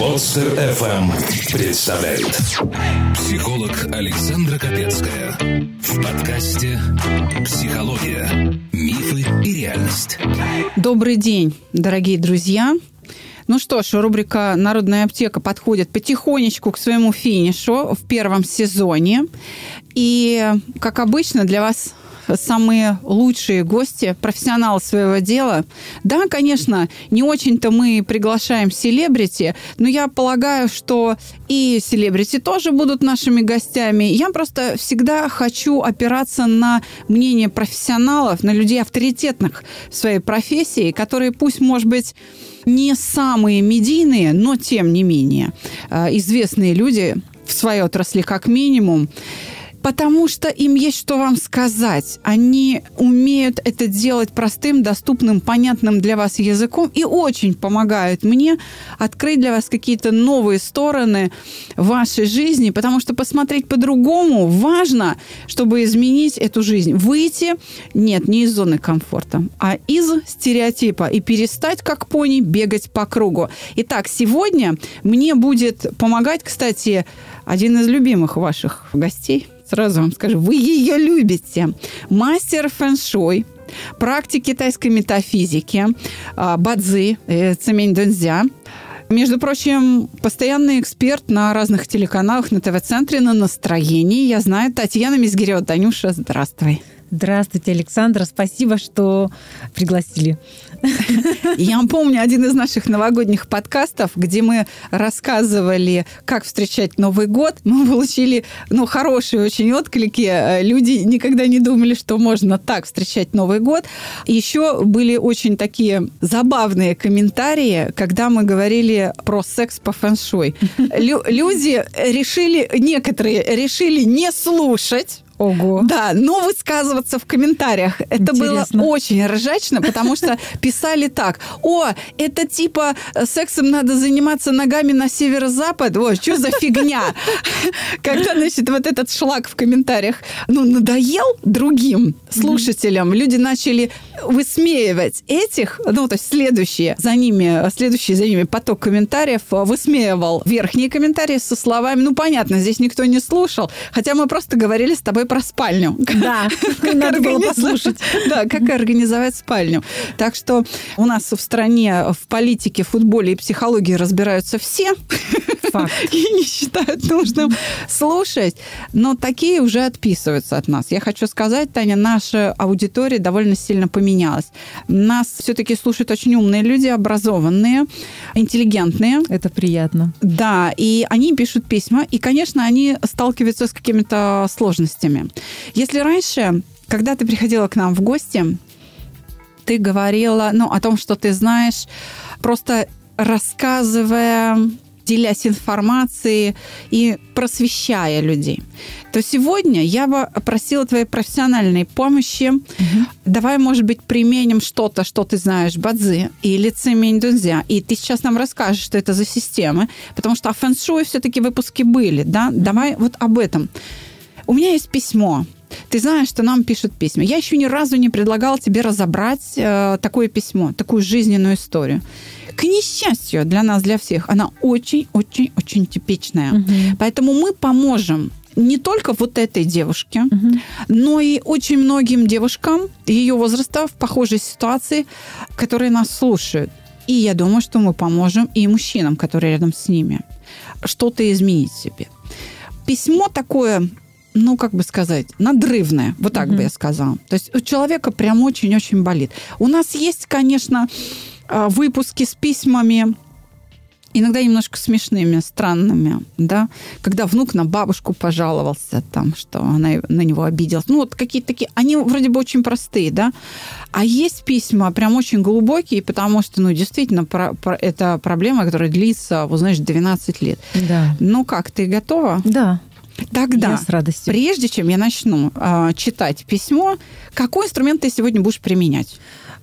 Подстер FM представляет Психолог Александра Капецкая В подкасте «Психология. Мифы и реальность» Добрый день, дорогие друзья! Ну что ж, рубрика «Народная аптека» подходит потихонечку к своему финишу в первом сезоне. И, как обычно, для вас самые лучшие гости, профессионалы своего дела. Да, конечно, не очень-то мы приглашаем селебрити, но я полагаю, что и селебрити тоже будут нашими гостями. Я просто всегда хочу опираться на мнение профессионалов, на людей авторитетных в своей профессии, которые пусть, может быть, не самые медийные, но тем не менее э, известные люди в своей отрасли как минимум. Потому что им есть что вам сказать. Они умеют это делать простым, доступным, понятным для вас языком и очень помогают мне открыть для вас какие-то новые стороны вашей жизни, потому что посмотреть по-другому важно, чтобы изменить эту жизнь. Выйти, нет, не из зоны комфорта, а из стереотипа и перестать, как пони, бегать по кругу. Итак, сегодня мне будет помогать, кстати, один из любимых ваших гостей – Сразу вам скажу, вы ее любите. Мастер фэн-шуй, практик китайской метафизики, а, Бадзи, э, Цемень Дунзя. Между прочим, постоянный эксперт на разных телеканалах, на ТВ-центре, на настроении. Я знаю, Татьяна Мизгирева. Танюша, здравствуй. Здравствуйте, Александра. Спасибо, что пригласили. Я помню один из наших новогодних подкастов, где мы рассказывали, как встречать Новый год. Мы получили ну, хорошие очень отклики. Люди никогда не думали, что можно так встречать Новый год. Еще были очень такие забавные комментарии, когда мы говорили про секс по фэншуй. Люди решили, некоторые решили не слушать Ого. Да, но высказываться в комментариях. Это Интересно. было очень ржачно, потому что писали так. О, это типа э, сексом надо заниматься ногами на северо-запад. О, что за фигня? Когда, значит, вот этот шлак в комментариях, ну, надоел другим слушателям, люди начали высмеивать этих, ну, то есть следующие за ними, следующий за ними поток комментариев высмеивал верхние комментарии со словами, ну, понятно, здесь никто не слушал, хотя мы просто говорили с тобой про спальню. Да, как надо было послушать. Да, как организовать спальню. Так что у нас в стране в политике, футболе и психологии разбираются все. Факт. И не считают нужным слушать. Но такие уже отписываются от нас. Я хочу сказать, Таня, наша аудитория довольно сильно поменялась. Нас все-таки слушают очень умные люди, образованные, интеллигентные. Это приятно. Да, и они пишут письма, и, конечно, они сталкиваются с какими-то сложностями. Если раньше, когда ты приходила к нам в гости, ты говорила ну, о том, что ты знаешь, просто рассказывая делясь информацией и просвещая людей, то сегодня я бы просила твоей профессиональной помощи. Угу. Давай, может быть, применим что-то, что ты знаешь, бадзи или цемень дунзя, и ты сейчас нам расскажешь, что это за системы, потому что о фэн-шуй все-таки выпуски были, да? Давай вот об этом. У меня есть письмо. Ты знаешь, что нам пишут письма. Я еще ни разу не предлагала тебе разобрать э, такое письмо, такую жизненную историю. К несчастью для нас, для всех, она очень-очень-очень типичная. Угу. Поэтому мы поможем не только вот этой девушке, угу. но и очень многим девушкам ее возраста в похожей ситуации, которые нас слушают. И я думаю, что мы поможем и мужчинам, которые рядом с ними, что-то изменить себе. Письмо такое ну, как бы сказать, надрывное, вот так mm-hmm. бы я сказала. То есть у человека прям очень-очень болит. У нас есть, конечно, выпуски с письмами, иногда немножко смешными, странными, да, когда внук на бабушку пожаловался, там, что она на него обиделась. Ну, вот какие-то такие, они вроде бы очень простые, да, а есть письма прям очень глубокие, потому что, ну, действительно, про, про, это проблема, которая длится, вот знаешь, 12 лет. Да. Ну как, ты готова? Да. Тогда, я с радостью. прежде чем я начну э, читать письмо, какой инструмент ты сегодня будешь применять?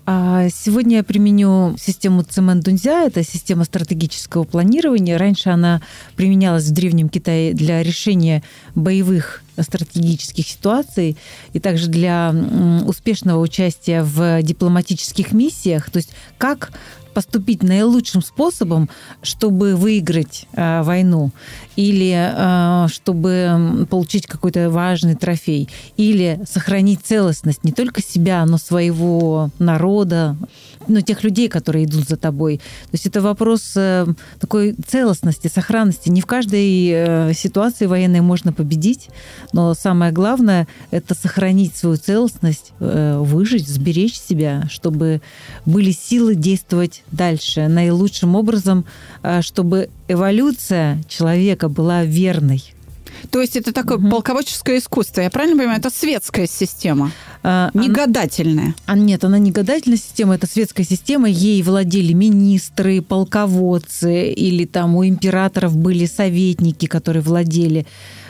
А сегодня я применю систему Цимэн-Дунзя. Это система стратегического планирования. Раньше она применялась в Древнем Китае для решения боевых стратегических ситуаций и также для успешного участия в дипломатических миссиях. То есть как поступить наилучшим способом, чтобы выиграть э, войну, или э, чтобы получить какой-то важный трофей, или сохранить целостность не только себя, но своего народа, ну, тех людей, которые идут за тобой. То есть это вопрос э, такой целостности, сохранности. Не в каждой э, ситуации военной можно победить, но самое главное – это сохранить свою целостность, э, выжить, сберечь себя, чтобы были силы действовать дальше наилучшим образом, чтобы эволюция человека была верной. То есть это такое угу. полководческое искусство, я правильно понимаю? Это светская система, а, не гадательная. А нет, она не гадательная система, это светская система. Ей владели министры, полководцы, или там у императоров были советники, которые владели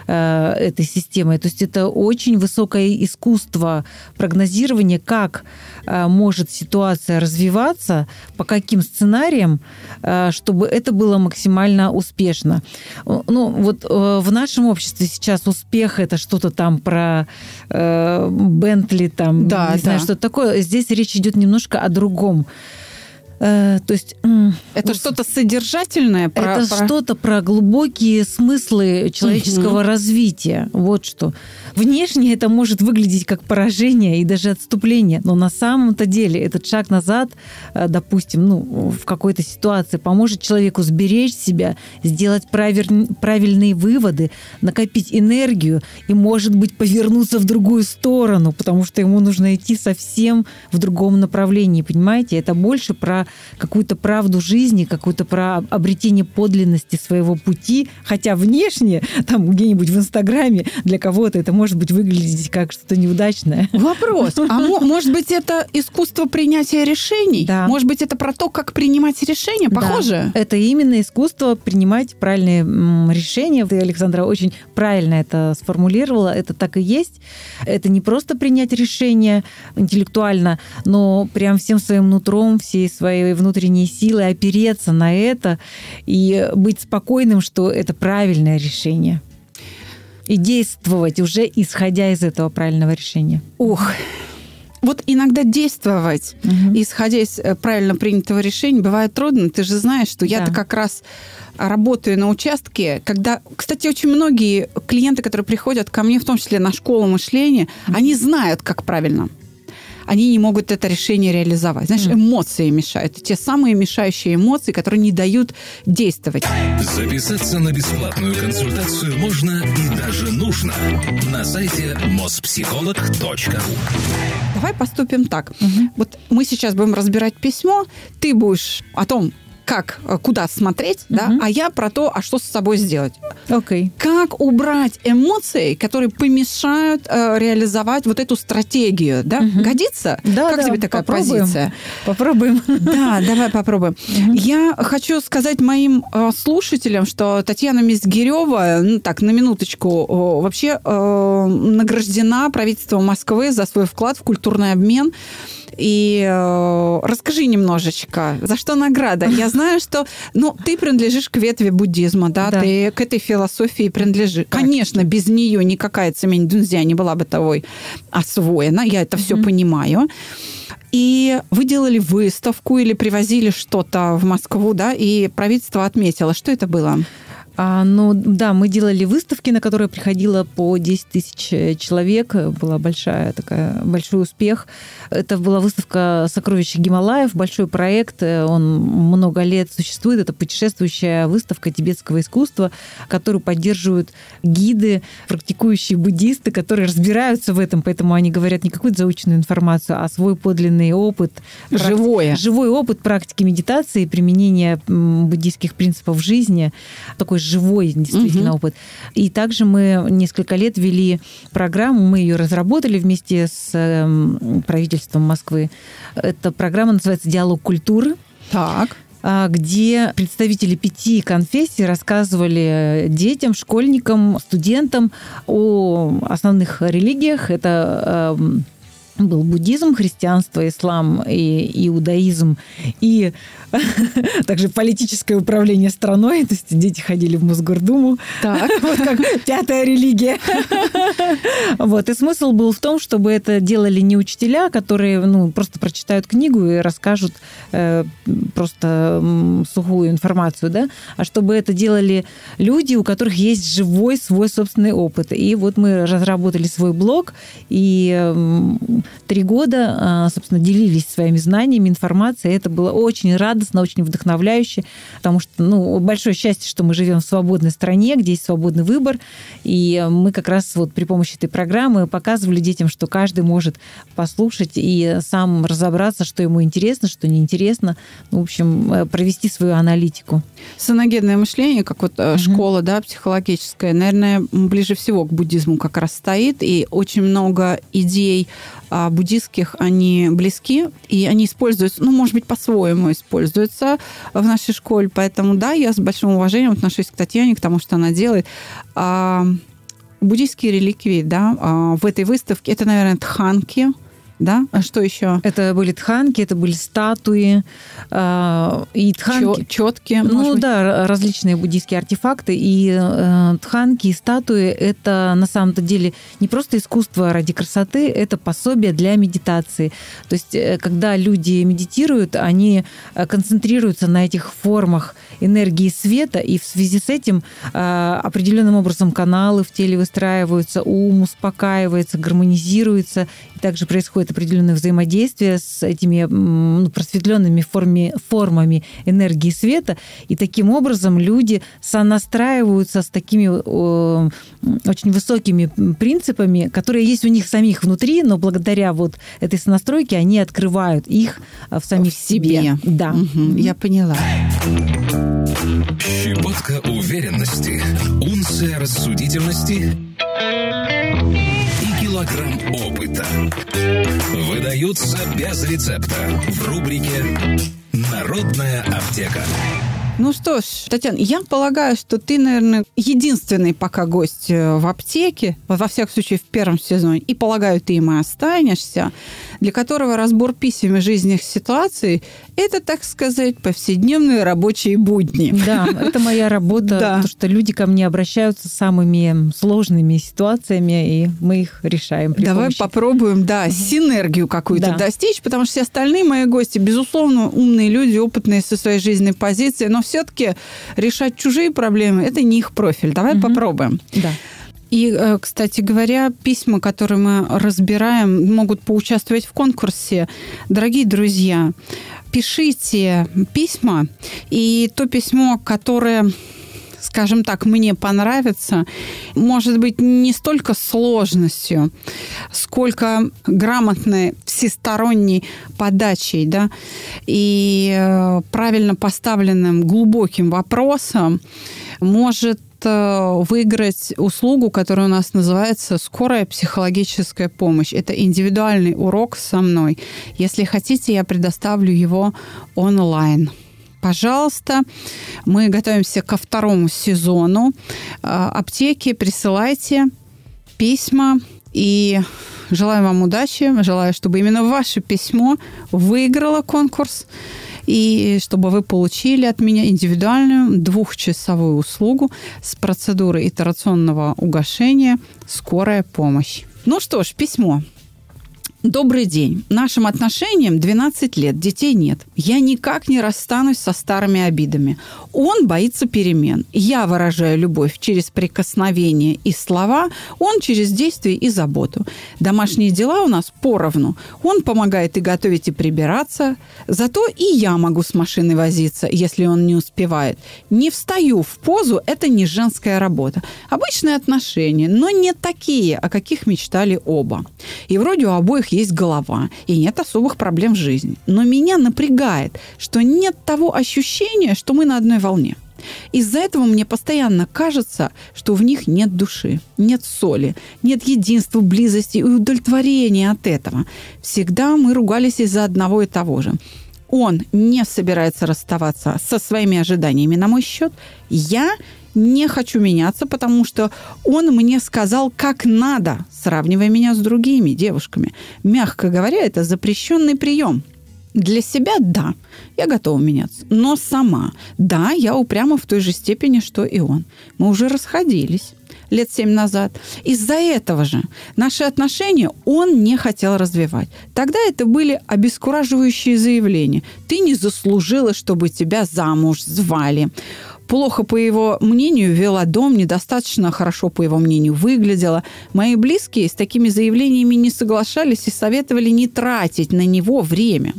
Э, этой системой. То есть это очень высокое искусство прогнозирования, как э, может ситуация развиваться, по каким сценариям, э, чтобы это было максимально успешно. Ну, вот в нашем обществе сейчас успех это что-то там про Бентли, там, да, не знаю, да. что такое. Здесь речь идет немножко о другом. Э, то есть это что-то содержательное? Про, это про... что-то про глубокие смыслы человеческого угу. развития. Вот что. Внешне это может выглядеть как поражение и даже отступление, но на самом-то деле этот шаг назад, э, допустим, ну, в какой-то ситуации поможет человеку сберечь себя, сделать правиль... правильные выводы, накопить энергию и, может быть, повернуться в другую сторону, потому что ему нужно идти совсем в другом направлении, понимаете? Это больше про какую-то правду жизни, какую-то про обретение подлинности своего пути, хотя внешне, там где-нибудь в Инстаграме для кого-то это может быть выглядеть как что-то неудачное. Вопрос. А может быть это искусство принятия решений? Да. Может быть это про то, как принимать решения? Похоже? Да. Это именно искусство принимать правильные решения. Ты, Александра, очень правильно это сформулировала. Это так и есть. Это не просто принять решение интеллектуально, но прям всем своим нутром, всей своей внутренней силы опереться на это и быть спокойным, что это правильное решение. И действовать уже исходя из этого правильного решения. Ух, вот иногда действовать, угу. исходя из э, правильно принятого решения, бывает трудно. Ты же знаешь, что я-то как раз работаю на участке, когда, кстати, очень многие клиенты, которые приходят ко мне, в том числе на школу мышления, угу. они знают, как правильно они не могут это решение реализовать. Знаешь, эмоции мешают. Те самые мешающие эмоции, которые не дают действовать. Записаться на бесплатную консультацию можно и даже нужно на сайте mospsycholog.ru Давай поступим так. Угу. Вот мы сейчас будем разбирать письмо, ты будешь о том, как, э, куда смотреть, угу. да, а я про то, а что с собой сделать. Окей. Okay. Как убрать эмоции, которые помешают э, реализовать вот эту стратегию, да? Угу. Годится? Да, Как да, тебе такая попробуем. позиция? Попробуем. Да, давай попробуем. Угу. Я хочу сказать моим э, слушателям, что Татьяна Мизгирева, ну так, на минуточку, э, вообще э, награждена правительством Москвы за свой вклад в культурный обмен. И э, расскажи немножечко, за что награда? Я знаю, что ну, ты принадлежишь к ветви буддизма, да, да. ты к этой философии принадлежишь. Так. Конечно, без нее никакая цемень дунзя не была бы тобой освоена, я это mm-hmm. все понимаю. И вы делали выставку или привозили что-то в Москву, да, и правительство отметило. Что это было? А, ну да, мы делали выставки, на которые приходило по 10 тысяч э, человек. Была большая такая, большой успех. Это была выставка «Сокровища Гималаев», большой проект. Э, он много лет существует. Это путешествующая выставка тибетского искусства, которую поддерживают гиды, практикующие буддисты, которые разбираются в этом, поэтому они говорят не какую-то заученную информацию, а свой подлинный опыт. Живое. Живой опыт практики медитации, применения буддийских принципов жизни. Такой живой действительно угу. опыт. И также мы несколько лет вели программу, мы ее разработали вместе с эм, правительством Москвы. Эта программа называется «Диалог культуры». Так а, где представители пяти конфессий рассказывали детям, школьникам, студентам о основных религиях. Это эм, был буддизм, христианство, ислам и иудаизм, и также политическое управление страной, то есть дети ходили в Мосгордуму, так. вот как пятая религия. вот, и смысл был в том, чтобы это делали не учителя, которые ну, просто прочитают книгу и расскажут э, просто сухую информацию, да, а чтобы это делали люди, у которых есть живой свой собственный опыт. И вот мы разработали свой блог, и три года, а, собственно, делились своими знаниями, информацией. Это было очень радостно, очень вдохновляюще, потому что, ну, большое счастье, что мы живем в свободной стране, где есть свободный выбор. И мы как раз вот при помощи этой программы показывали детям, что каждый может послушать и сам разобраться, что ему интересно, что неинтересно. Ну, в общем, э, провести свою аналитику. Саногенное мышление, как вот угу. школа, да, психологическая, наверное, ближе всего к буддизму как раз стоит. И очень много идей а, буддистских, они близки, и они используются, ну, может быть, по-своему используются в нашей школе. Поэтому, да, я с большим уважением отношусь к Татьяне, к тому, что она делает. А, буддийские реликвии, да, а, в этой выставке, это, наверное, тханки – да? А что еще? Это были тханки, это были статуи э, и тханки. Четкие. Ну да, различные буддийские артефакты и э, тханки и статуи это на самом-то деле не просто искусство ради красоты, это пособие для медитации. То есть э, когда люди медитируют, они э, концентрируются на этих формах энергии света, и в связи с этим э, определенным образом каналы в теле выстраиваются, ум успокаивается, гармонизируется, и также происходит определенное взаимодействие с этими ну, просветленными форми, формами энергии света, и таким образом люди сонастраиваются с такими э, очень высокими принципами, которые есть у них самих внутри, но благодаря вот этой сонастройке они открывают их в самих в себе. себе. Да. Угу, я поняла. Щепотка уверенности, унция рассудительности и килограмм опыта выдаются без рецепта в рубрике «Народная аптека». Ну что ж, Татьяна, я полагаю, что ты, наверное, единственный пока гость э, в аптеке, во всяком случае в первом сезоне, и полагаю, ты им и останешься, для которого разбор писем и жизненных ситуаций – это, так сказать, повседневные рабочие будни. Да, это моя работа, да. потому что люди ко мне обращаются с самыми сложными ситуациями, и мы их решаем. Давай помощи. попробуем, да, синергию какую-то да. достичь, потому что все остальные мои гости, безусловно, умные люди, опытные со своей жизненной позиции, но все-таки решать чужие проблемы – это не их профиль. Давай угу. попробуем. Да. И, э, кстати говоря, письма, которые мы разбираем, могут поучаствовать в конкурсе. Дорогие друзья, пишите письма, и то письмо, которое скажем так, мне понравится, может быть, не столько сложностью, сколько грамотной всесторонней подачей, да, и э, правильно поставленным глубоким вопросом может э, выиграть услугу, которая у нас называется «Скорая психологическая помощь». Это индивидуальный урок со мной. Если хотите, я предоставлю его онлайн пожалуйста. Мы готовимся ко второму сезону. А, аптеки, присылайте письма и желаю вам удачи. Желаю, чтобы именно ваше письмо выиграло конкурс и чтобы вы получили от меня индивидуальную двухчасовую услугу с процедурой итерационного угошения «Скорая помощь». Ну что ж, письмо. Добрый день. Нашим отношениям 12 лет, детей нет. Я никак не расстанусь со старыми обидами. Он боится перемен. Я выражаю любовь через прикосновение и слова, он через действие и заботу. Домашние дела у нас поровну. Он помогает и готовить, и прибираться. Зато и я могу с машиной возиться, если он не успевает. Не встаю в позу, это не женская работа. Обычные отношения, но не такие, о каких мечтали оба. И вроде у обоих есть голова, и нет особых проблем в жизни. Но меня напрягает, что нет того ощущения, что мы на одной волне. Из-за этого мне постоянно кажется, что в них нет души, нет соли, нет единства, близости и удовлетворения от этого. Всегда мы ругались из-за одного и того же. Он не собирается расставаться со своими ожиданиями на мой счет. Я не хочу меняться, потому что он мне сказал, как надо, сравнивая меня с другими девушками. Мягко говоря, это запрещенный прием. Для себя – да, я готова меняться. Но сама – да, я упряма в той же степени, что и он. Мы уже расходились лет семь назад. Из-за этого же наши отношения он не хотел развивать. Тогда это были обескураживающие заявления. Ты не заслужила, чтобы тебя замуж звали плохо, по его мнению, вела дом, недостаточно хорошо, по его мнению, выглядела. Мои близкие с такими заявлениями не соглашались и советовали не тратить на него время.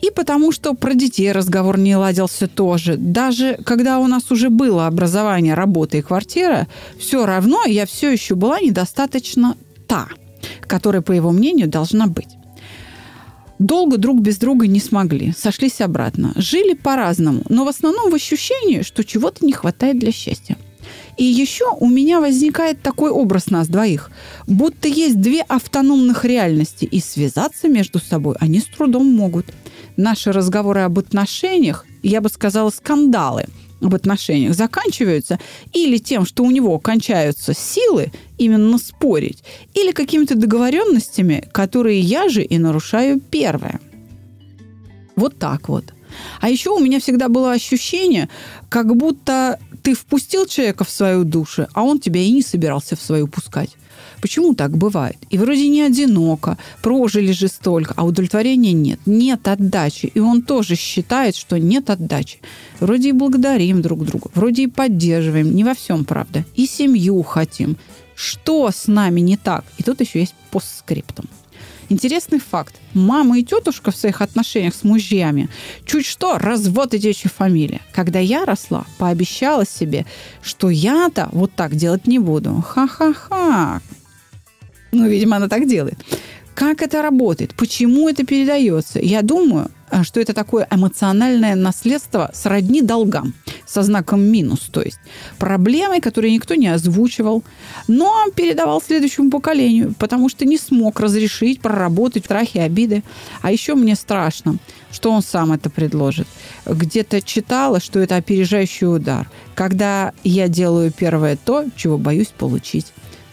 И потому что про детей разговор не ладился тоже. Даже когда у нас уже было образование, работа и квартира, все равно я все еще была недостаточно та, которая, по его мнению, должна быть. Долго друг без друга не смогли, сошлись обратно. Жили по-разному, но в основном в ощущении, что чего-то не хватает для счастья. И еще у меня возникает такой образ нас двоих, будто есть две автономных реальности, и связаться между собой они с трудом могут. Наши разговоры об отношениях, я бы сказала, скандалы – в отношениях заканчиваются или тем, что у него кончаются силы именно спорить, или какими-то договоренностями, которые я же и нарушаю первое. Вот так вот. А еще у меня всегда было ощущение, как будто ты впустил человека в свою душу, а он тебя и не собирался в свою пускать. Почему так бывает? И вроде не одиноко, прожили же столько, а удовлетворения нет, нет отдачи. И он тоже считает, что нет отдачи. Вроде и благодарим друг друга, вроде и поддерживаем, не во всем, правда. И семью хотим. Что с нами не так? И тут еще есть постскриптум. Интересный факт. Мама и тетушка в своих отношениях с мужьями чуть что развод и девичья фамилия. Когда я росла, пообещала себе, что я-то вот так делать не буду. Ха-ха-ха. Ну, видимо, она так делает. Как это работает? Почему это передается? Я думаю, а, что это такое эмоциональное наследство сродни долгам со знаком минус, то есть проблемой, которую никто не озвучивал, но передавал следующему поколению, потому что не смог разрешить, проработать страхи, обиды. А еще мне страшно, что он сам это предложит. Где-то читала, что это опережающий удар, когда я делаю первое то, чего боюсь получить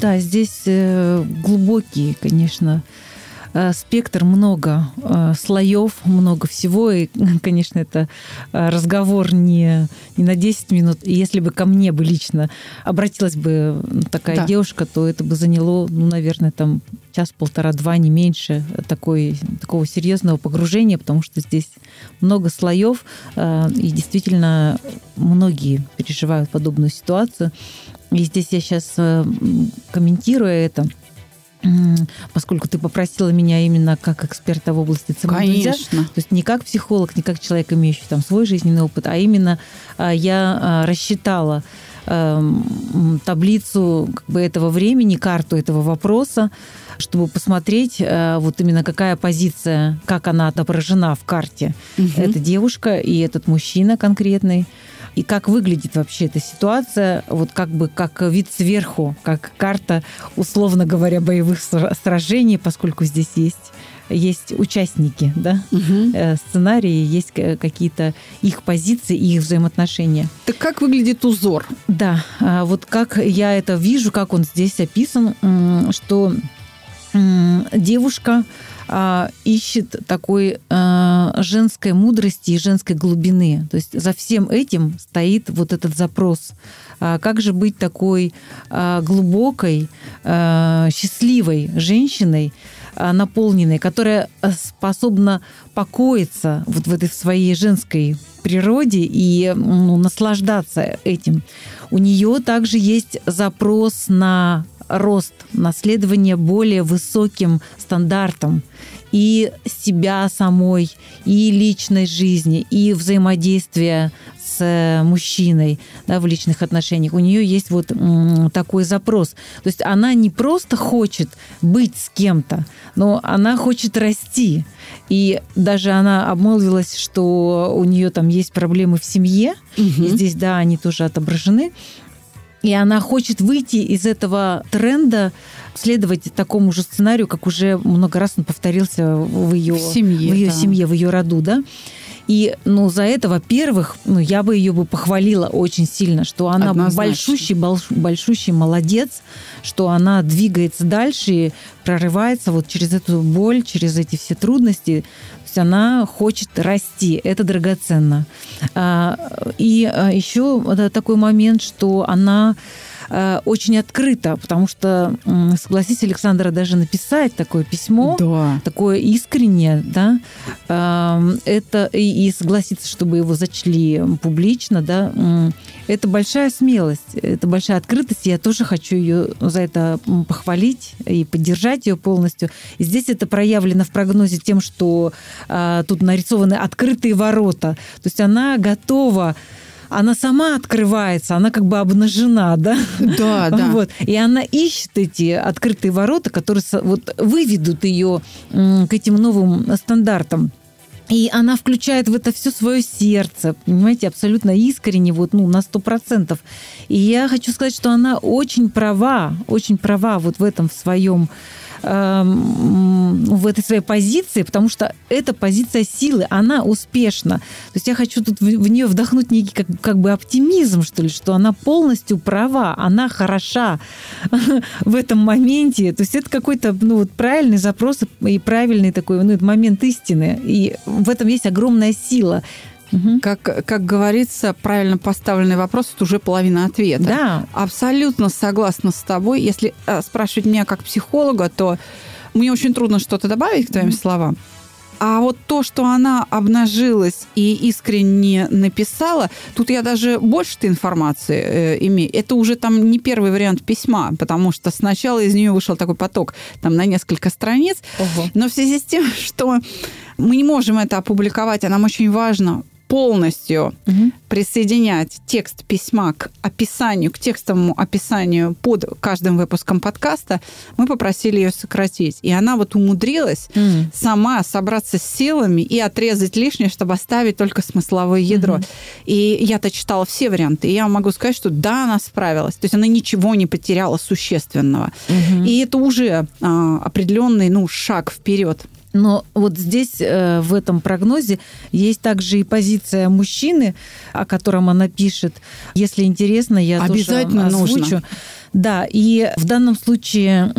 Да, здесь э, глубокие, конечно, Э, спектр много э, слоев, много всего. И, конечно, это разговор не, не на 10 минут. И если бы ко мне бы лично обратилась бы такая да. девушка, то это бы заняло, ну, наверное, там час, полтора, два, не меньше такой, такого серьезного погружения, потому что здесь много слоев, и действительно многие переживают подобную ситуацию. И здесь я сейчас комментирую это – поскольку ты попросила меня именно как эксперта в области цимбалдиза, то есть не как психолог, не как человек, имеющий там свой жизненный опыт, а именно а, я а, рассчитала эм, таблицу как бы, этого времени, карту этого вопроса, чтобы посмотреть э, вот именно какая позиция, как она отображена в карте. Угу. Эта девушка и этот мужчина конкретный и как выглядит вообще эта ситуация, вот как бы как вид сверху, как карта, условно говоря, боевых сражений, поскольку здесь есть есть участники, да, угу. сценарии, есть какие-то их позиции и их взаимоотношения. Так как выглядит узор? Да, а вот как я это вижу, как он здесь описан, что девушка а, ищет такой а, женской мудрости и женской глубины. То есть за всем этим стоит вот этот запрос. А, как же быть такой глубокой, счастливой женщиной, наполненной, которая способна покоиться вот в этой своей женской природе и ну, наслаждаться этим. У нее также есть запрос на рост, наследование более высоким стандартам и себя самой, и личной жизни, и взаимодействия с мужчиной да, в личных отношениях, у нее есть вот такой запрос. То есть она не просто хочет быть с кем-то, но она хочет расти. И даже она обмолвилась, что у нее там есть проблемы в семье. Угу. И здесь, да, они тоже отображены. И она хочет выйти из этого тренда, следовать такому же сценарию, как уже много раз он повторился в ее, в семье, в ее да. семье, в ее роду, да. И, ну, за это, во-первых, ну, я бы ее бы похвалила очень сильно, что она Однозначно. большущий, большущий молодец, что она двигается дальше и прорывается вот через эту боль, через эти все трудности. То есть она хочет расти, это драгоценно. А, и а, еще такой момент, что она очень открыто, потому что, согласись, Александра, даже написать такое письмо, да. такое искреннее, да, эм, это и, и согласиться, чтобы его зачли публично, да, это большая смелость, это большая открытость. Я тоже хочу ее за это похвалить и поддержать ее полностью. И здесь это проявлено в прогнозе тем, что а, тут нарисованы открытые ворота. То есть она готова она сама открывается, она как бы обнажена, да? Да, да. Вот. И она ищет эти открытые ворота, которые вот выведут ее к этим новым стандартам. И она включает в это все свое сердце, понимаете, абсолютно искренне, вот, ну, на сто процентов. И я хочу сказать, что она очень права, очень права вот в этом в своем Эм, в этой своей позиции, потому что эта позиция силы, она успешна. То есть я хочу тут в, нее вдохнуть некий как, как бы оптимизм, что ли, что она полностью права, она хороша в этом моменте. То есть это какой-то ну, вот правильный запрос и правильный такой ну, момент истины. И в этом есть огромная сила. Угу. Как, как говорится, правильно поставленный вопрос это уже половина ответа. Да. Абсолютно согласна с тобой. Если э, спрашивать меня как психолога, то мне очень трудно что-то добавить к твоим угу. словам. А вот то, что она обнажилась и искренне написала, тут я даже больше информации э, имею. Это уже там не первый вариант письма, потому что сначала из нее вышел такой поток там на несколько страниц. Ого. Но в связи с тем, что мы не можем это опубликовать, а нам очень важно полностью угу. присоединять текст письма к описанию, к текстовому описанию под каждым выпуском подкаста, мы попросили ее сократить. И она вот умудрилась угу. сама собраться с силами и отрезать лишнее, чтобы оставить только смысловое ядро. Угу. И я-то читала все варианты, и я могу сказать, что да, она справилась. То есть она ничего не потеряла существенного. Угу. И это уже а, определенный ну, шаг вперед. Но вот здесь, э, в этом прогнозе, есть также и позиция мужчины, о котором она пишет. Если интересно, я Обязательно тоже озвучу. Нужно. Да, и в данном случае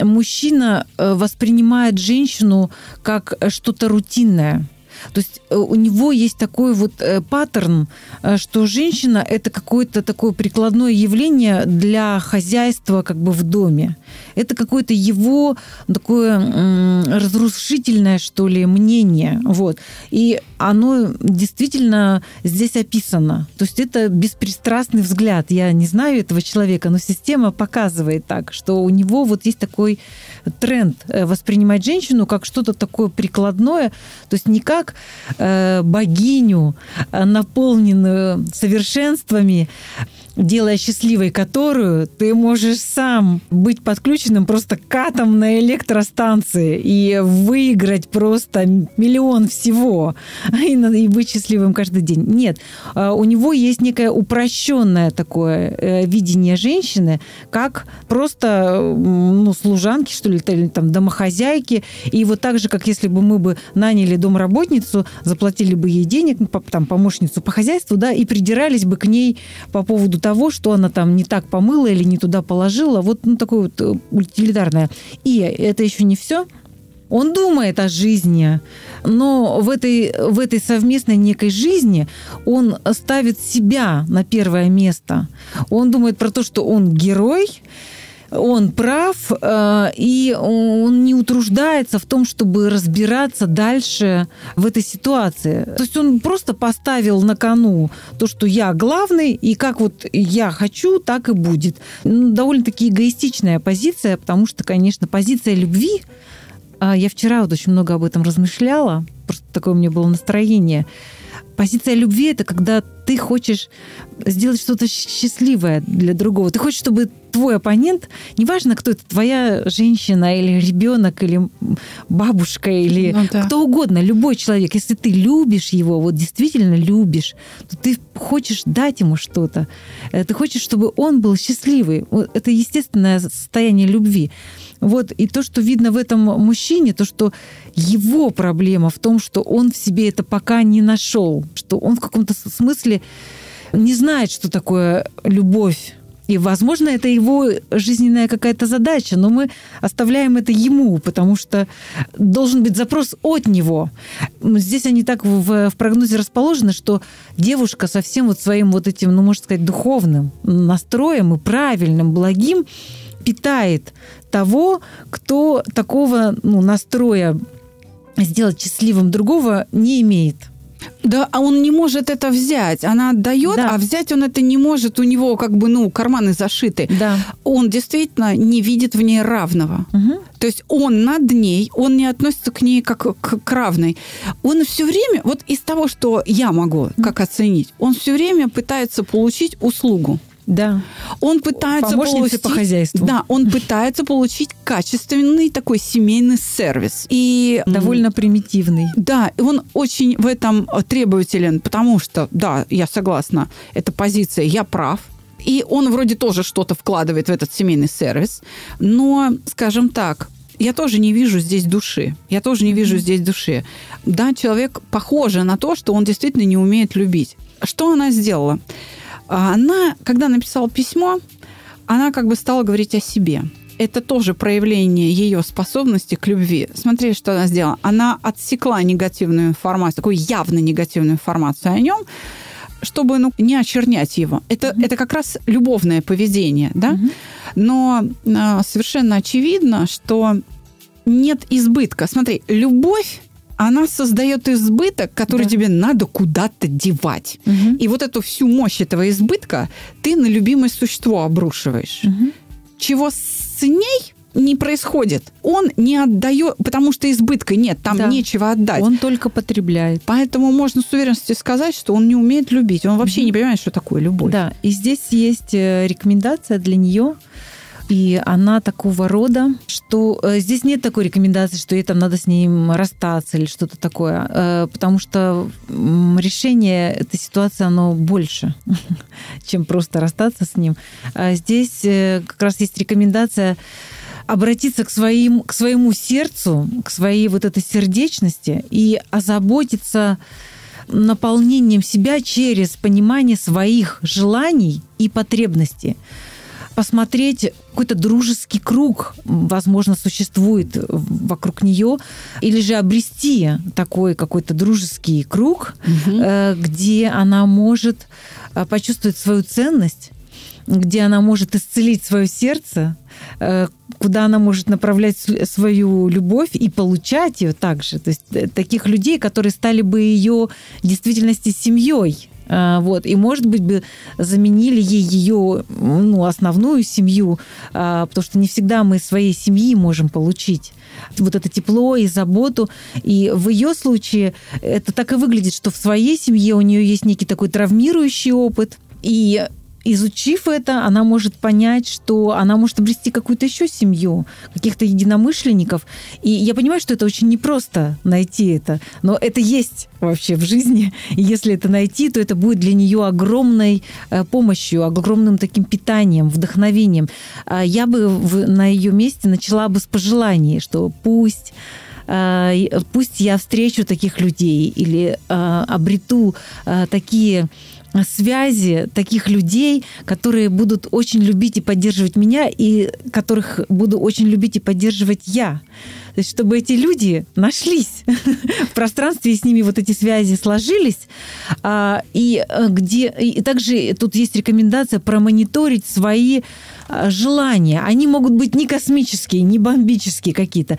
мужчина э, воспринимает женщину как что-то рутинное. То есть э, у него есть такой вот паттерн, что женщина это какое-то такое прикладное явление для хозяйства как бы в доме. Это какое-то его такое разрушительное, что ли, мнение. Вот. И оно действительно здесь описано. То есть это беспристрастный взгляд. Я не знаю этого человека, но система показывает так, что у него вот есть такой тренд воспринимать женщину как что-то такое прикладное, то есть не как э, богиню, э, наполненную совершенствами, делая счастливой которую, ты можешь сам быть подключенным просто к атомной электростанции и выиграть просто миллион всего и, и быть счастливым каждый день. Нет, а, у него есть некое упрощенное такое э, видение женщины, как просто ну, служанки, что ли, или там домохозяйки. И вот так же, как если бы мы бы наняли домработницу, заплатили бы ей денег, там, помощницу по хозяйству, да, и придирались бы к ней по поводу того, что она там не так помыла или не туда положила. Вот ну, такое вот э, утилитарное. И это еще не все. Он думает о жизни, но в этой, в этой совместной некой жизни он ставит себя на первое место. Он думает про то, что он герой, он прав, э, и он не утруждается в том, чтобы разбираться дальше в этой ситуации. То есть он просто поставил на кону то, что я главный, и как вот я хочу, так и будет. Ну, довольно-таки эгоистичная позиция, потому что, конечно, позиция любви, а, я вчера вот очень много об этом размышляла, просто такое у меня было настроение. Позиция любви – это когда ты ты хочешь сделать что-то счастливое для другого. Ты хочешь, чтобы твой оппонент, неважно, кто это, твоя женщина или ребенок, или бабушка, или ну, да. кто угодно, любой человек, если ты любишь его, вот действительно любишь, то ты хочешь дать ему что-то. Э, ты хочешь, чтобы он был счастливый. Это естественное состояние любви. Вот, и то, что видно в этом мужчине, то, что его проблема в том, что он в себе это пока не нашел, что он в каком-то смысле не знает, что такое любовь. И, возможно, это его жизненная какая-то задача, но мы оставляем это ему, потому что должен быть запрос от него. Здесь они так в, в прогнозе расположены, что девушка со всем вот своим вот этим, ну, можно сказать, духовным настроем и правильным, благим питает того, кто такого ну, настроя сделать счастливым другого не имеет. Да, а он не может это взять. Она отдает, да. а взять он это не может. У него как бы, ну, карманы зашиты. Да. Он действительно не видит в ней равного. Угу. То есть он над ней, он не относится к ней как к, к равной. Он все время, вот из того, что я могу как оценить, он все время пытается получить услугу. Да. Он пытается получить, по хозяйству. Да, он пытается получить качественный такой семейный сервис. И довольно примитивный. Да, и он очень в этом требователен, потому что, да, я согласна, это позиция «я прав», и он вроде тоже что-то вкладывает в этот семейный сервис, но, скажем так, я тоже не вижу здесь души. Я тоже не вижу здесь души. Да, человек похоже на то, что он действительно не умеет любить. Что она сделала? А она, когда написала письмо, она как бы стала говорить о себе. Это тоже проявление ее способности к любви. Смотри, что она сделала. Она отсекла негативную информацию, такую явно негативную информацию о нем, чтобы ну, не очернять его. Это, mm-hmm. это как раз любовное поведение, да? Mm-hmm. Но э, совершенно очевидно, что нет избытка. Смотри, любовь она создает избыток, который да. тебе надо куда-то девать. Угу. И вот эту всю мощь этого избытка ты на любимое существо обрушиваешь. Угу. Чего с ней не происходит. Он не отдает, потому что избытка нет, там да. нечего отдать. Он только потребляет. Поэтому можно с уверенностью сказать, что он не умеет любить. Он вообще mm не понимает, что такое любовь. Да, и здесь есть э, рекомендация для нее и она такого рода, что э, здесь нет такой рекомендации, что ей там надо с ним расстаться или что-то такое, э, потому что решение этой ситуации, оно больше, чем просто расстаться с ним. А здесь э, как раз есть рекомендация обратиться к, своим, к своему сердцу, к своей вот этой сердечности и озаботиться наполнением себя через понимание своих желаний и потребностей посмотреть какой-то дружеский круг, возможно, существует вокруг нее, или же обрести такой какой-то дружеский круг, угу. где она может э, почувствовать свою ценность, где она может исцелить свое сердце, э, куда она может направлять свою любовь и получать ее также. То есть таких людей, которые стали бы ее в действительности семьей, вот, и, может быть, бы заменили ей ее ну, основную семью, а, потому что не всегда мы своей семьи можем получить вот это тепло и заботу. И в ее случае это так и выглядит, что в своей семье у нее есть некий такой травмирующий опыт, и изучив это, она может понять, что она может обрести какую-то еще семью, каких-то единомышленников. И я понимаю, что это очень непросто найти это, но это есть вообще в жизни. И если это найти, то это будет для нее огромной э, помощью, огромным таким питанием, вдохновением. А я бы на ее месте начала бы с пожеланий, что пусть э, пусть я встречу таких людей или э, обрету такие связи таких людей, которые будут очень любить и поддерживать меня, и которых буду очень любить и поддерживать я. То есть, чтобы эти люди нашлись в пространстве, и с ними вот эти связи сложились. А, и э, где и также тут есть рекомендация промониторить свои желания. Они могут быть не космические, не бомбические какие-то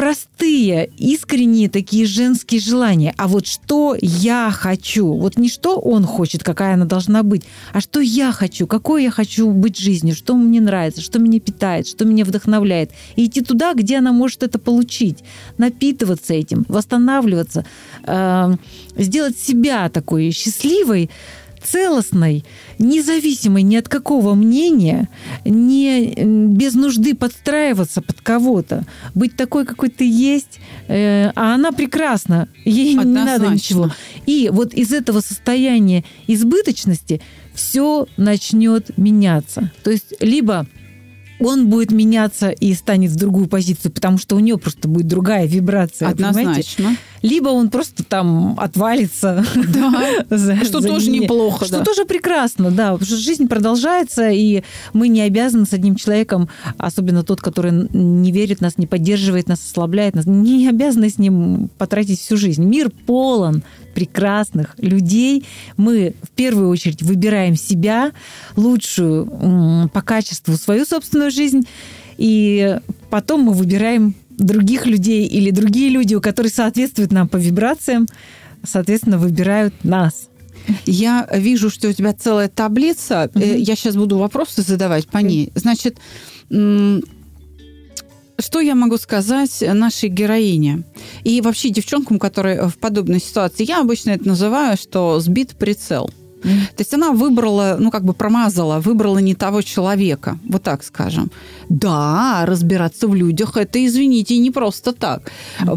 простые, искренние такие женские желания. А вот что я хочу? Вот не что он хочет, какая она должна быть, а что я хочу, какой я хочу быть жизнью, что мне нравится, что меня питает, что меня вдохновляет. И идти туда, где она может это получить, напитываться этим, восстанавливаться, э, сделать себя такой счастливой, целостной, независимой ни от какого мнения, не без нужды подстраиваться под кого-то, быть такой, какой ты есть, э, а она прекрасна, ей Однозначно. не надо ничего. И вот из этого состояния избыточности все начнет меняться. То есть либо он будет меняться и станет в другую позицию, потому что у него просто будет другая вибрация. Однозначно. Понимаете? Либо он просто там отвалится. Да, за, что за тоже меня. неплохо. Что да. тоже прекрасно, да. Потому что жизнь продолжается, и мы не обязаны с одним человеком, особенно тот, который не верит нас, не поддерживает нас, ослабляет нас, не обязаны с ним потратить всю жизнь. Мир полон прекрасных людей. Мы в первую очередь выбираем себя, лучшую по качеству свою собственную жизнь, и потом мы выбираем других людей или другие люди, которые соответствуют нам по вибрациям, соответственно, выбирают нас. Я вижу, что у тебя целая таблица. Угу. Я сейчас буду вопросы задавать по ней. Значит, что я могу сказать нашей героине? И вообще девчонкам, которые в подобной ситуации, я обычно это называю, что сбит прицел. То есть она выбрала, ну как бы промазала, выбрала не того человека, вот так скажем. Да, разбираться в людях это, извините, не просто так.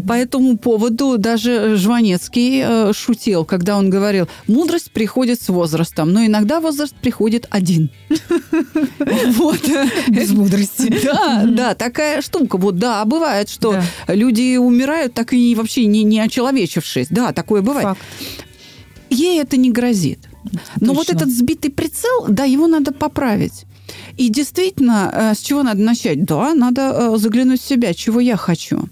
По этому поводу даже Жванецкий э, шутил, когда он говорил, мудрость приходит с возрастом, но иногда возраст приходит один. Вот. Без мудрости. Да, да, такая штука. Вот да, бывает, что люди умирают так и вообще не очеловечившись. Да, такое бывает. Ей это не грозит. Но вот этот сбитый прицел, да, его надо поправить. И действительно, э, с чего надо начать? Да, надо э, заглянуть в себя, чего я хочу.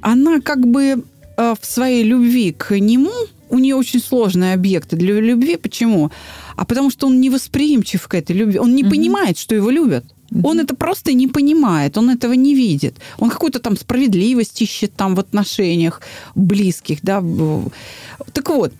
Она как бы э, в своей любви к нему, у нее очень сложные объекты для любви. Почему? А потому что он не восприимчив к этой любви. Он не угу. понимает, что его любят. Он это просто не понимает, он этого не видит. Он какую-то там справедливость ищет там в отношениях близких, да. Так вот,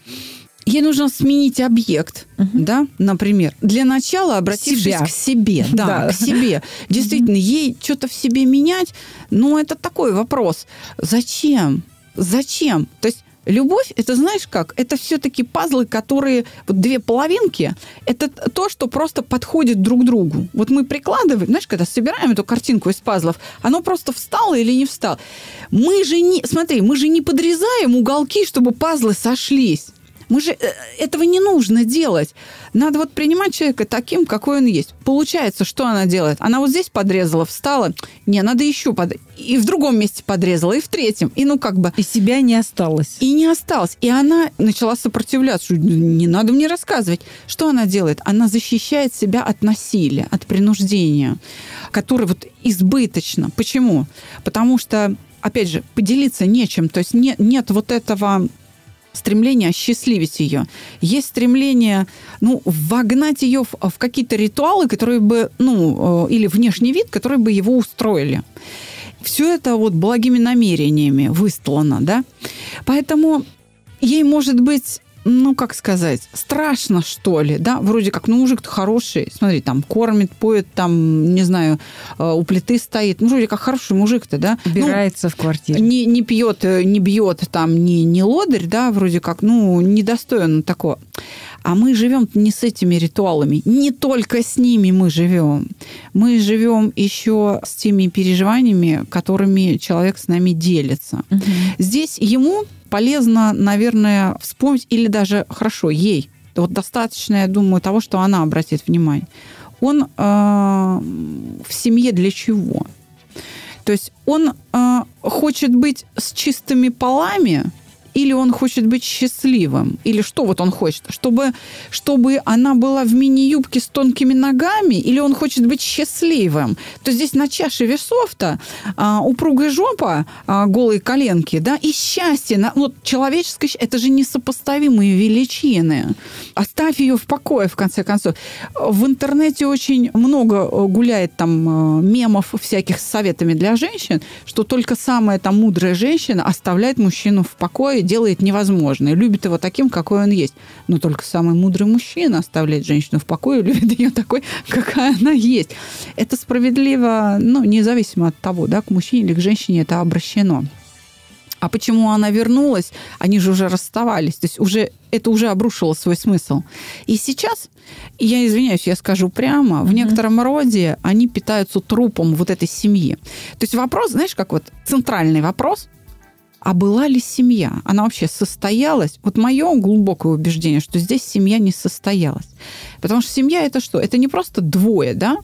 ей нужно сменить объект, угу. да, например, для начала обратившись Себя. к себе, да, да, к себе. Действительно, ей что-то в себе менять, ну, это такой вопрос. Зачем? Зачем? То есть Любовь, это знаешь как? Это все-таки пазлы, которые, вот две половинки, это то, что просто подходит друг другу. Вот мы прикладываем, знаешь, когда собираем эту картинку из пазлов, оно просто встало или не встало. Мы же не, смотри, мы же не подрезаем уголки, чтобы пазлы сошлись. Мы же э, этого не нужно делать. Надо вот принимать человека таким, какой он есть. Получается, что она делает? Она вот здесь подрезала, встала. Не, надо еще под... И в другом месте подрезала, и в третьем. И ну как бы... И себя не осталось. И не осталось. И она начала сопротивляться. Не надо мне рассказывать. Что она делает? Она защищает себя от насилия, от принуждения, которое вот избыточно. Почему? Потому что опять же, поделиться нечем. То есть нет, нет вот этого стремление осчастливить ее. Есть стремление, ну, вогнать ее в, в какие-то ритуалы, которые бы, ну, э, или внешний вид, которые бы его устроили. Все это вот благими намерениями выстлано, да. Поэтому ей, может быть, ну, как сказать, страшно, что ли, да, вроде как, ну, мужик-то хороший, смотри, там, кормит, поет, там, не знаю, э, у плиты стоит, ну, вроде как хороший мужик-то, да. Убирается ну, в квартире. Не, не пьет, э, не бьет, там, не, не лодырь, да, вроде как, ну, недостоин такого. А мы живем не с этими ритуалами, не только с ними мы живем. Мы живем еще с теми переживаниями, которыми человек с нами делится. Угу. Здесь ему полезно, наверное, вспомнить, или даже хорошо, ей, вот достаточно, я думаю, того, что она обратит внимание. Он э, в семье для чего? То есть он э, хочет быть с чистыми полами, или он хочет быть счастливым, или что вот он хочет, чтобы, чтобы она была в мини-юбке с тонкими ногами, или он хочет быть счастливым. То здесь на чаше весов-то а, упругая жопа, а, голые коленки, да, и счастье. На, вот человеческое это же несопоставимые величины. Оставь ее в покое, в конце концов. В интернете очень много гуляет там э, мемов всяких с советами для женщин, что только самая там мудрая женщина оставляет мужчину в покое делает невозможное, любит его таким, какой он есть. Но только самый мудрый мужчина оставляет женщину в покое, любит ее такой, какая она есть. Это справедливо, ну, независимо от того, да, к мужчине или к женщине это обращено. А почему она вернулась? Они же уже расставались. То есть уже это уже обрушило свой смысл. И сейчас, я извиняюсь, я скажу прямо, mm-hmm. в некотором роде они питаются трупом вот этой семьи. То есть вопрос, знаешь, как вот центральный вопрос, а была ли семья? Она вообще состоялась? Вот мое глубокое убеждение, что здесь семья не состоялась. Потому что семья это что? Это не просто двое, да?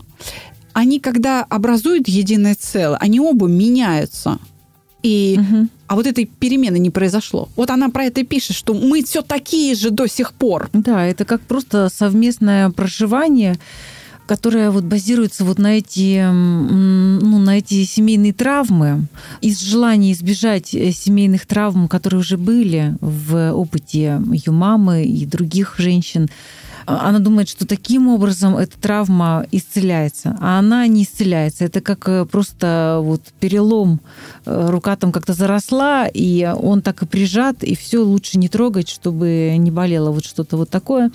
Они, когда образуют единое целое, они оба меняются. И, угу. А вот этой перемены не произошло. Вот она про это пишет, что мы все такие же до сих пор. Да, это как просто совместное проживание которая вот базируется вот на эти, ну, на эти семейные травмы, из желания избежать э, семейных травм, которые уже были в опыте ее мамы и других женщин, а, она думает, что таким образом эта травма исцеляется, а она не исцеляется. Это как э, просто вот перелом, э, рука там как-то заросла, и он так и прижат, и все лучше не трогать, чтобы не болело вот что-то вот такое.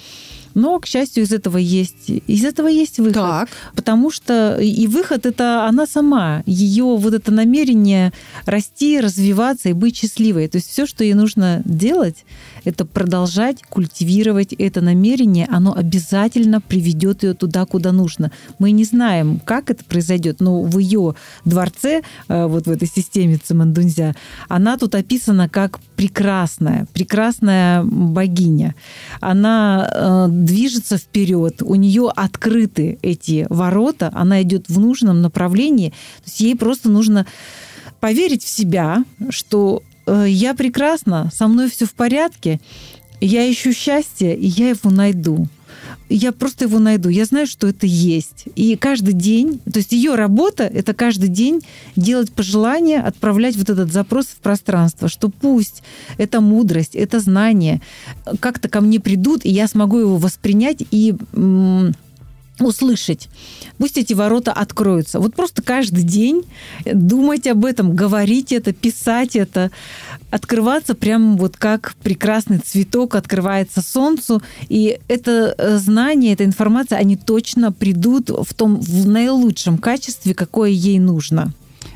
Но, к счастью, из этого есть, из этого есть выход. Так. Потому что и выход это она сама, ее вот это намерение расти, развиваться и быть счастливой. То есть все, что ей нужно делать, это продолжать культивировать это намерение, оно обязательно приведет ее туда, куда нужно. Мы не знаем, как это произойдет, но в ее дворце, э, вот в этой системе Цимандунзя, она тут описана как прекрасная, прекрасная богиня. Она э, движется вперед, у нее открыты эти ворота, она идет в нужном направлении. То есть ей просто нужно поверить в себя, что э, я прекрасна, со мной все в порядке, я ищу счастье, и я его найду я просто его найду. Я знаю, что это есть. И каждый день, то есть ее работа — это каждый день делать пожелания, отправлять вот этот запрос в пространство, что пусть эта мудрость, это знание как-то ко мне придут, и я смогу его воспринять и услышать. Пусть эти ворота откроются. Вот просто каждый день думать об этом, говорить это, писать это, открываться прямо вот как прекрасный цветок открывается солнцу. И это э, знание, эта информация, они точно придут в том в наилучшем качестве, какое ей нужно.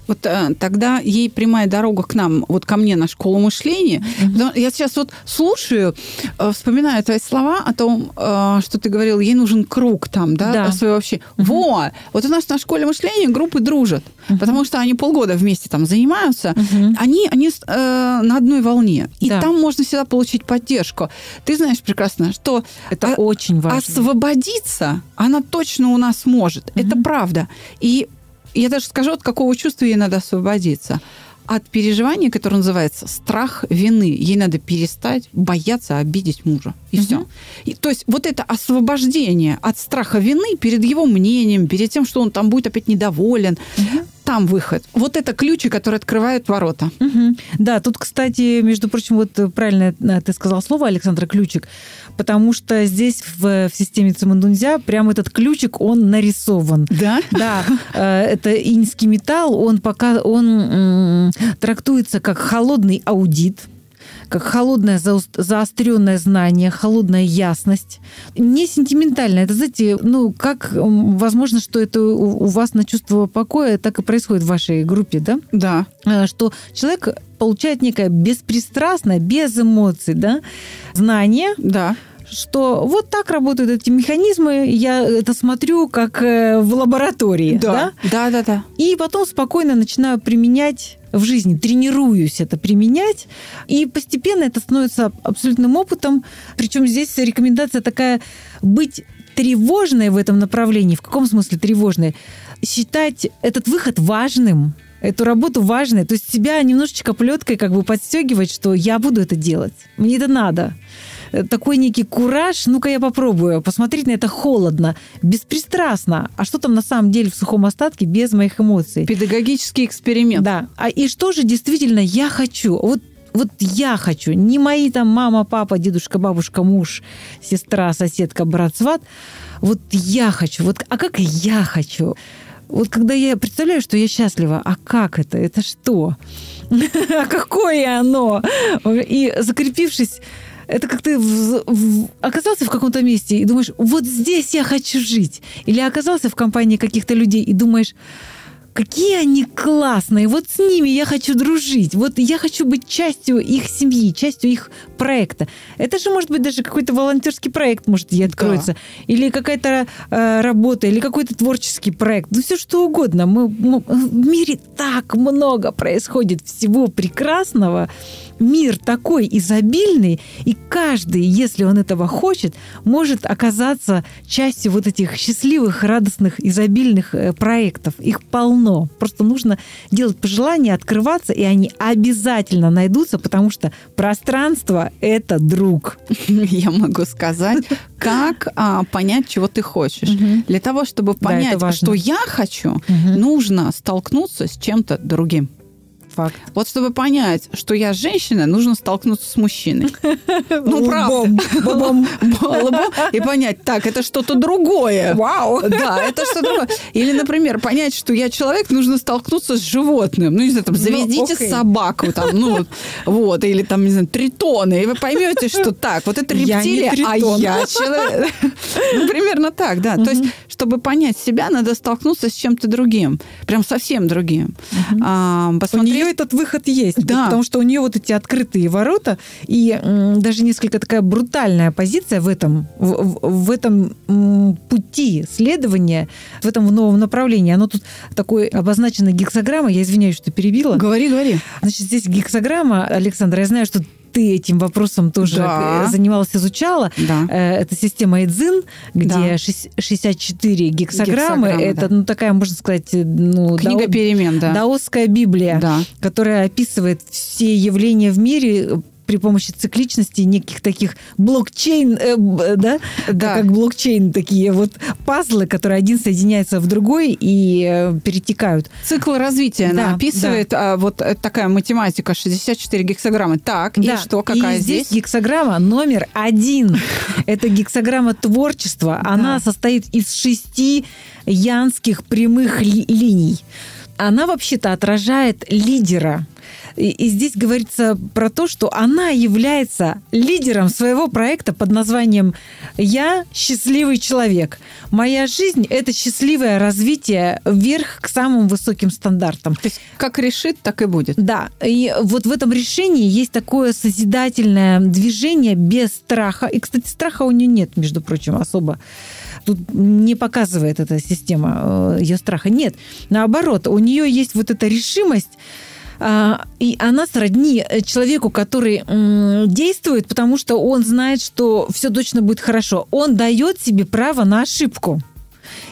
Вот э, тогда ей прямая дорога к нам, вот ко мне на школу мышления. Mm-hmm. Я сейчас вот слушаю, э, вспоминаю твои слова о том, э, что ты говорил, ей нужен круг там, да, да. свой вообще. Mm-hmm. Во! Вот у нас на школе мышления группы дружат, mm-hmm. потому что они полгода вместе там занимаются, mm-hmm. они, они э, на одной волне. И да. там можно всегда получить поддержку. Ты знаешь прекрасно, что это о- очень важно. Освободиться она точно у нас может. Mm-hmm. Это правда. И я даже скажу, от какого чувства ей надо освободиться. От переживания, которое называется страх вины. Ей надо перестать бояться обидеть мужа. И угу. все. И, то есть вот это освобождение от страха вины перед его мнением, перед тем, что он там будет опять недоволен, угу там выход. Вот это ключи, которые открывают ворота. Угу. Да, тут, кстати, между прочим, вот правильно ты сказал слово, Александра, ключик, потому что здесь в, в системе Цимандунзя прям этот ключик, он нарисован. Да? Да. Э, это инский металл, он пока он трактуется как холодный аудит, как холодное заостренное знание, холодная ясность. Не сентиментально. Это, знаете, ну, как возможно, что это у вас на чувство покоя так и происходит в вашей группе, да? Да. Э, что человек получает некое беспристрастное, без эмоций, да, знание. Да что вот так работают эти механизмы, я это смотрю как э, в лаборатории. Да, да, да. да, да. И потом спокойно начинаю применять в жизни, тренируюсь это применять, и постепенно это становится абсолютным опытом. Причем здесь рекомендация такая быть тревожной в этом направлении. В каком смысле тревожной? Считать этот выход важным, эту работу важной, то есть себя немножечко плеткой как бы подстегивать, что я буду это делать, мне это надо. Э, такой некий кураж, ну-ка я попробую, посмотреть на это холодно, беспристрастно. А что там на самом деле в сухом остатке без моих эмоций? Педагогический эксперимент. Да. А и что же действительно я хочу? Вот вот я хочу, не мои там мама, папа, дедушка, бабушка, муж, сестра, соседка, брат, сват. Вот я хочу. Вот, а как я хочу? Вот когда я представляю, что я счастлива, а как это? Это что? А какое оно? И закрепившись это как ты в, в, оказался в каком-то месте и думаешь, вот здесь я хочу жить. Или оказался в компании каких-то людей и думаешь, какие они классные, вот с ними я хочу дружить, вот я хочу быть частью их семьи, частью их проекта. Это же может быть даже какой-то волонтерский проект, может, и откроется, да. или какая-то э, работа, или какой-то творческий проект, ну все что угодно. Мы, мы, в мире так много происходит всего прекрасного, мир такой изобильный, и каждый, если он этого хочет, может оказаться частью вот этих счастливых, радостных, изобильных э, проектов. Их полно. Просто нужно делать пожелания, открываться, и они обязательно найдутся, потому что пространство — это друг. Я могу сказать, как а, понять, чего ты хочешь. Угу. Для того, чтобы понять, да, что я хочу, угу. нужно столкнуться с чем-то другим. Факт. Вот чтобы понять, что я женщина, нужно столкнуться с мужчиной. Ну, правда. И понять, так, это что-то другое. Вау. Да, это что-то другое. Или, например, понять, что я человек, нужно столкнуться с животным. Ну, не знаю, там, ну, заведите собаку, там, ну, вот, или там, не знаю, тритоны, и вы поймете, что так, вот это рептилия, а я человек. Ну, примерно так, да. То есть, чтобы понять себя, надо столкнуться с чем-то другим. Прям совсем другим. Посмотреть нее этот выход есть. Да. Потому что у нее вот эти открытые ворота и даже несколько такая брутальная позиция в этом, в, в этом пути следования, в этом новом направлении. Оно тут такой обозначено гексограмма. Я извиняюсь, что перебила. Говори, говори. Значит, здесь гексограмма, Александр, я знаю, что ты этим вопросом тоже да. занималась, изучала. Да. Э, это система Эдзин, где да. 64 гексограммы. гексограммы это, да. ну, такая, можно сказать, ну, книга дао... перемен, да. Даосская Библия, да. которая описывает все явления в мире при помощи цикличности неких таких блокчейн, э, да? да, как блокчейн, такие вот пазлы, которые один соединяется в другой и э, перетекают. Цикл развития да, она описывает, да. а, вот э, такая математика, 64 гексограммы. Так, да. и что, какая и здесь? здесь гексограмма номер один. Это гексограмма творчества. Она состоит из шести янских прямых линий она вообще-то отражает лидера. И, и здесь говорится про то, что она является лидером своего проекта под названием «Я счастливый человек». Моя жизнь – это счастливое развитие вверх к самым высоким стандартам. То есть как решит, так и будет. Да. И вот в этом решении есть такое созидательное движение без страха. И, кстати, страха у нее нет, между прочим, особо тут не показывает эта система э, ее страха. Нет, наоборот, у нее есть вот эта решимость и она сродни э, человеку, который действует, потому что он знает, что все точно будет хорошо. Он дает себе право на ошибку.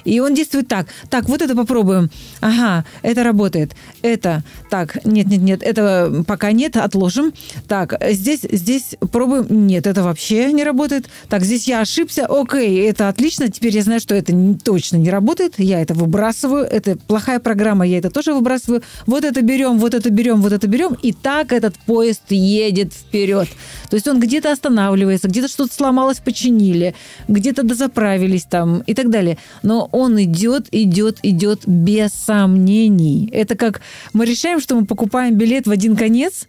И он действует так. Так, вот это попробуем. Ага, это работает. Это. Так, нет, нет, нет, это пока нет, отложим. Так, здесь, здесь пробуем. Нет, это вообще не работает. Так, здесь я ошибся. Окей, это отлично. Теперь я знаю, что это точно не работает. Я это выбрасываю. Это плохая программа, я это тоже выбрасываю. Вот это берем, вот это берем, вот это берем. И так этот поезд едет вперед. То есть он где-то останавливается, где-то что-то сломалось, починили, где-то дозаправились там и так далее. Но он идет, идет, идет без сомнений. Это как мы решаем, что мы покупаем билет в один конец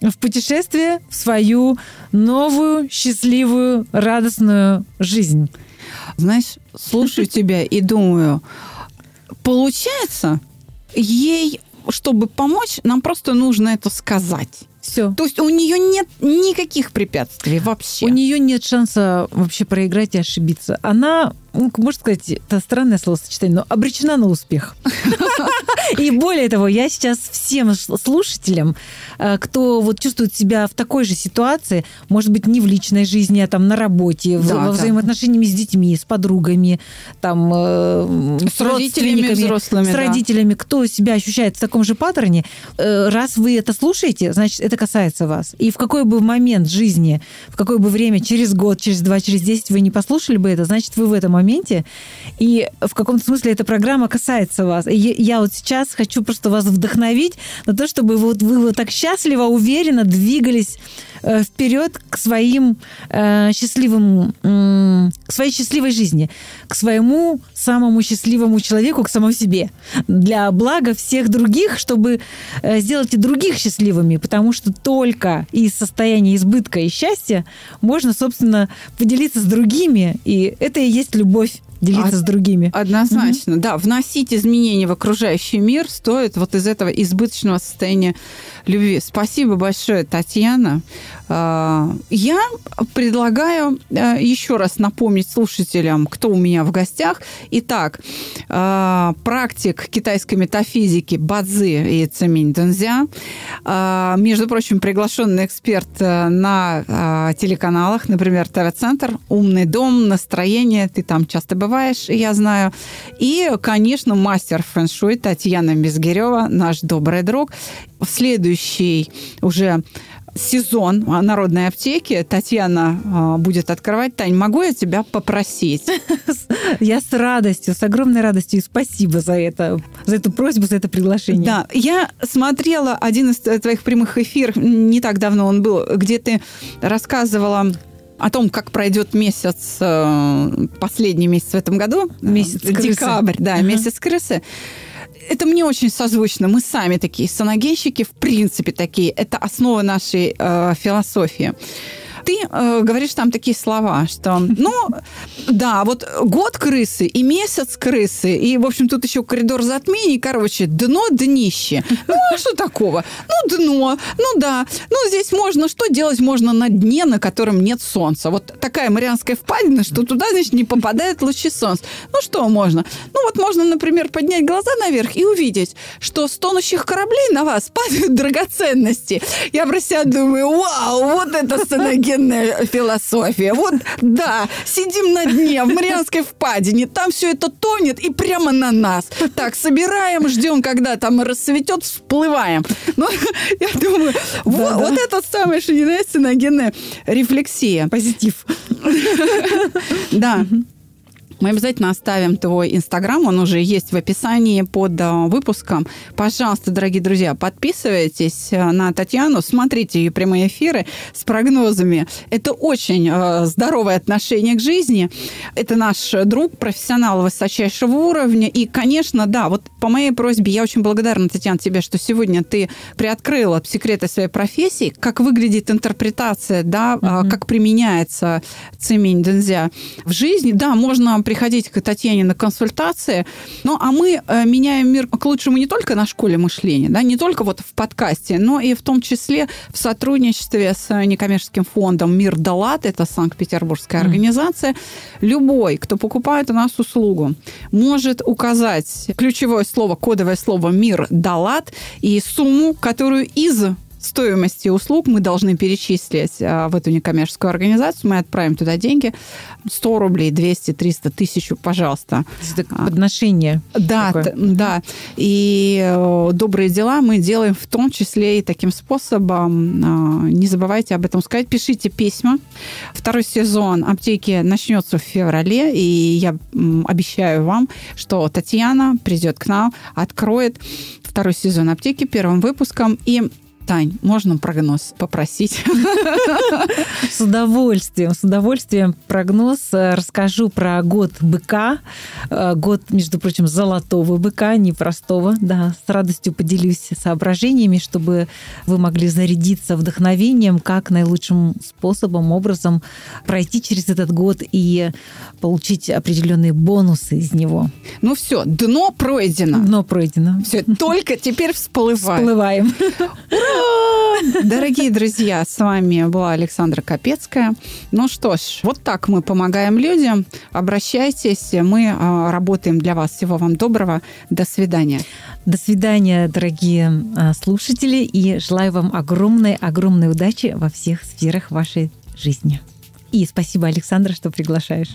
в путешествие в свою новую, счастливую, радостную жизнь. Знаешь, слушаю тебя и думаю, получается, ей, чтобы помочь, нам просто нужно это сказать. Все. То есть у нее нет никаких препятствий вообще. У нее нет шанса вообще проиграть и ошибиться. Она ну, можно сказать, это странное словосочетание, но обречена на успех. И более того, я сейчас всем слушателям, э, кто вот чувствует себя в такой же ситуации, может быть, не в личной жизни, а там на работе, да, во взаимоотношениями с детьми, с подругами, там, э, с, с родителями, взрослыми, с родителями, да. кто себя ощущает в таком же паттерне, э, раз вы это слушаете, значит, это касается вас. И в какой бы момент жизни, в какое бы время, через год, через два, через десять вы не послушали бы это, значит, вы в этом моменте. И в каком-то смысле эта программа касается вас. И я вот сейчас хочу просто вас вдохновить на то, чтобы вот вы вот так счастливо, уверенно двигались э, вперед к своим э, счастливым, э, к своей счастливой жизни, к своему самому счастливому человеку, к самому себе, для блага всех других, чтобы э, сделать и других счастливыми, потому что только из состояния избытка и счастья можно, собственно, поделиться с другими, и это и есть любовь делиться Од- с другими. Однозначно, да. Вносить изменения в окружающий мир стоит вот из этого избыточного состояния любви. Спасибо большое, Татьяна. А, Я предлагаю э, еще раз напомнить слушателям, кто у меня в гостях. Итак, а, практик китайской метафизики Бадзи и Цеминь Дунзя. А, Между прочим, приглашенный эксперт э, на телеканалах, например, ТВ-центр, «Умный дом», «Настроение», ты там часто бываешь, я знаю. И, конечно, мастер фэн-шуй Татьяна Мизгирева, наш добрый друг. В следующий уже сезон народной аптеки Татьяна а, будет открывать. Тань, могу я тебя попросить? Я с радостью, с огромной радостью. И спасибо за это, за эту просьбу, за это приглашение. Да, я смотрела один из твоих прямых эфиров, не так давно он был, где ты рассказывала о том, как пройдет месяц, э, последний месяц в этом году. Месяц крысы. Декабрь, да, Ага. месяц крысы. Это мне очень созвучно. Мы сами такие саногенщики, в принципе, такие. Это основа нашей э, философии. Ты э, говоришь там такие слова, что, ну, да, вот год крысы и месяц крысы, и, в общем, тут еще коридор затмений, короче, дно, днище. Ну, а что такого? Ну, дно, ну да, ну, здесь можно, что делать можно на дне, на котором нет солнца? Вот такая Марианская впадина, что туда, значит, не попадают лучи солнца. Ну, что можно? Ну, вот можно, например, поднять глаза наверх и увидеть, что с тонущих кораблей на вас падают драгоценности. Я про себя думаю, вау, вот это саногенная философия. Вот, да, сидим на дне в Марианской впадине, там все это тонет и прямо на нас. Так, собираем, ждем, когда там рассветет, всплываем. Ну, я думаю, вот, Да-да. вот это самая что саногенная рефлексия. Позитив. Да. Мы обязательно оставим твой инстаграм, он уже есть в описании под э, выпуском. Пожалуйста, дорогие друзья, подписывайтесь э, на Татьяну, смотрите ее прямые эфиры с прогнозами. Это очень э, здоровое отношение к жизни. Это наш друг, профессионал высочайшего уровня. И, конечно, да, вот по моей просьбе я очень благодарна, Татьяна, тебе, что сегодня ты приоткрыла секреты своей профессии, как выглядит интерпретация, да, а, как применяется цемень дэнзя в жизни. Да, можно приходить к Татьяне на консультации, ну, а мы э, меняем мир к лучшему не только на школе мышления, да, не только вот в подкасте, но и в том числе в сотрудничестве с некоммерческим фондом «Мир Далат», это Санкт-Петербургская организация. Любой, кто покупает у нас услугу, может указать ключевое слово, кодовое слово «Мир Далат» и сумму, которую из стоимости услуг мы должны перечислить а, в эту некоммерческую организацию, мы отправим туда деньги, 100 рублей, 200, 300, тысячу, пожалуйста. Это подношение. Да, такое. да. И э, добрые дела мы делаем в том числе и таким способом. Э, Не забывайте об этом сказать. Пишите письма. Второй сезон аптеки начнется в феврале, и я обещаю вам, что Татьяна придет к нам, откроет второй сезон аптеки первым выпуском и Тань, можно прогноз попросить? С удовольствием, с удовольствием прогноз. Расскажу про год быка. Э, Год, между прочим, золотого быка, непростого. Да, с радостью поделюсь соображениями, чтобы вы могли зарядиться вдохновением, как наилучшим способом, образом пройти через этот год и получить определенные бонусы из него. Ну все, дно пройдено. Дно пройдено. Все, только теперь всплывает. Всплываем. Дорогие друзья, с вами была Александра Капецкая. Ну что ж, вот так мы помогаем людям. Обращайтесь, мы а, работаем для вас. Всего вам доброго. До свидания. До свидания, дорогие а, слушатели, и желаю вам огромной-огромной удачи во всех сферах вашей жизни. И спасибо, Александра, что приглашаешь.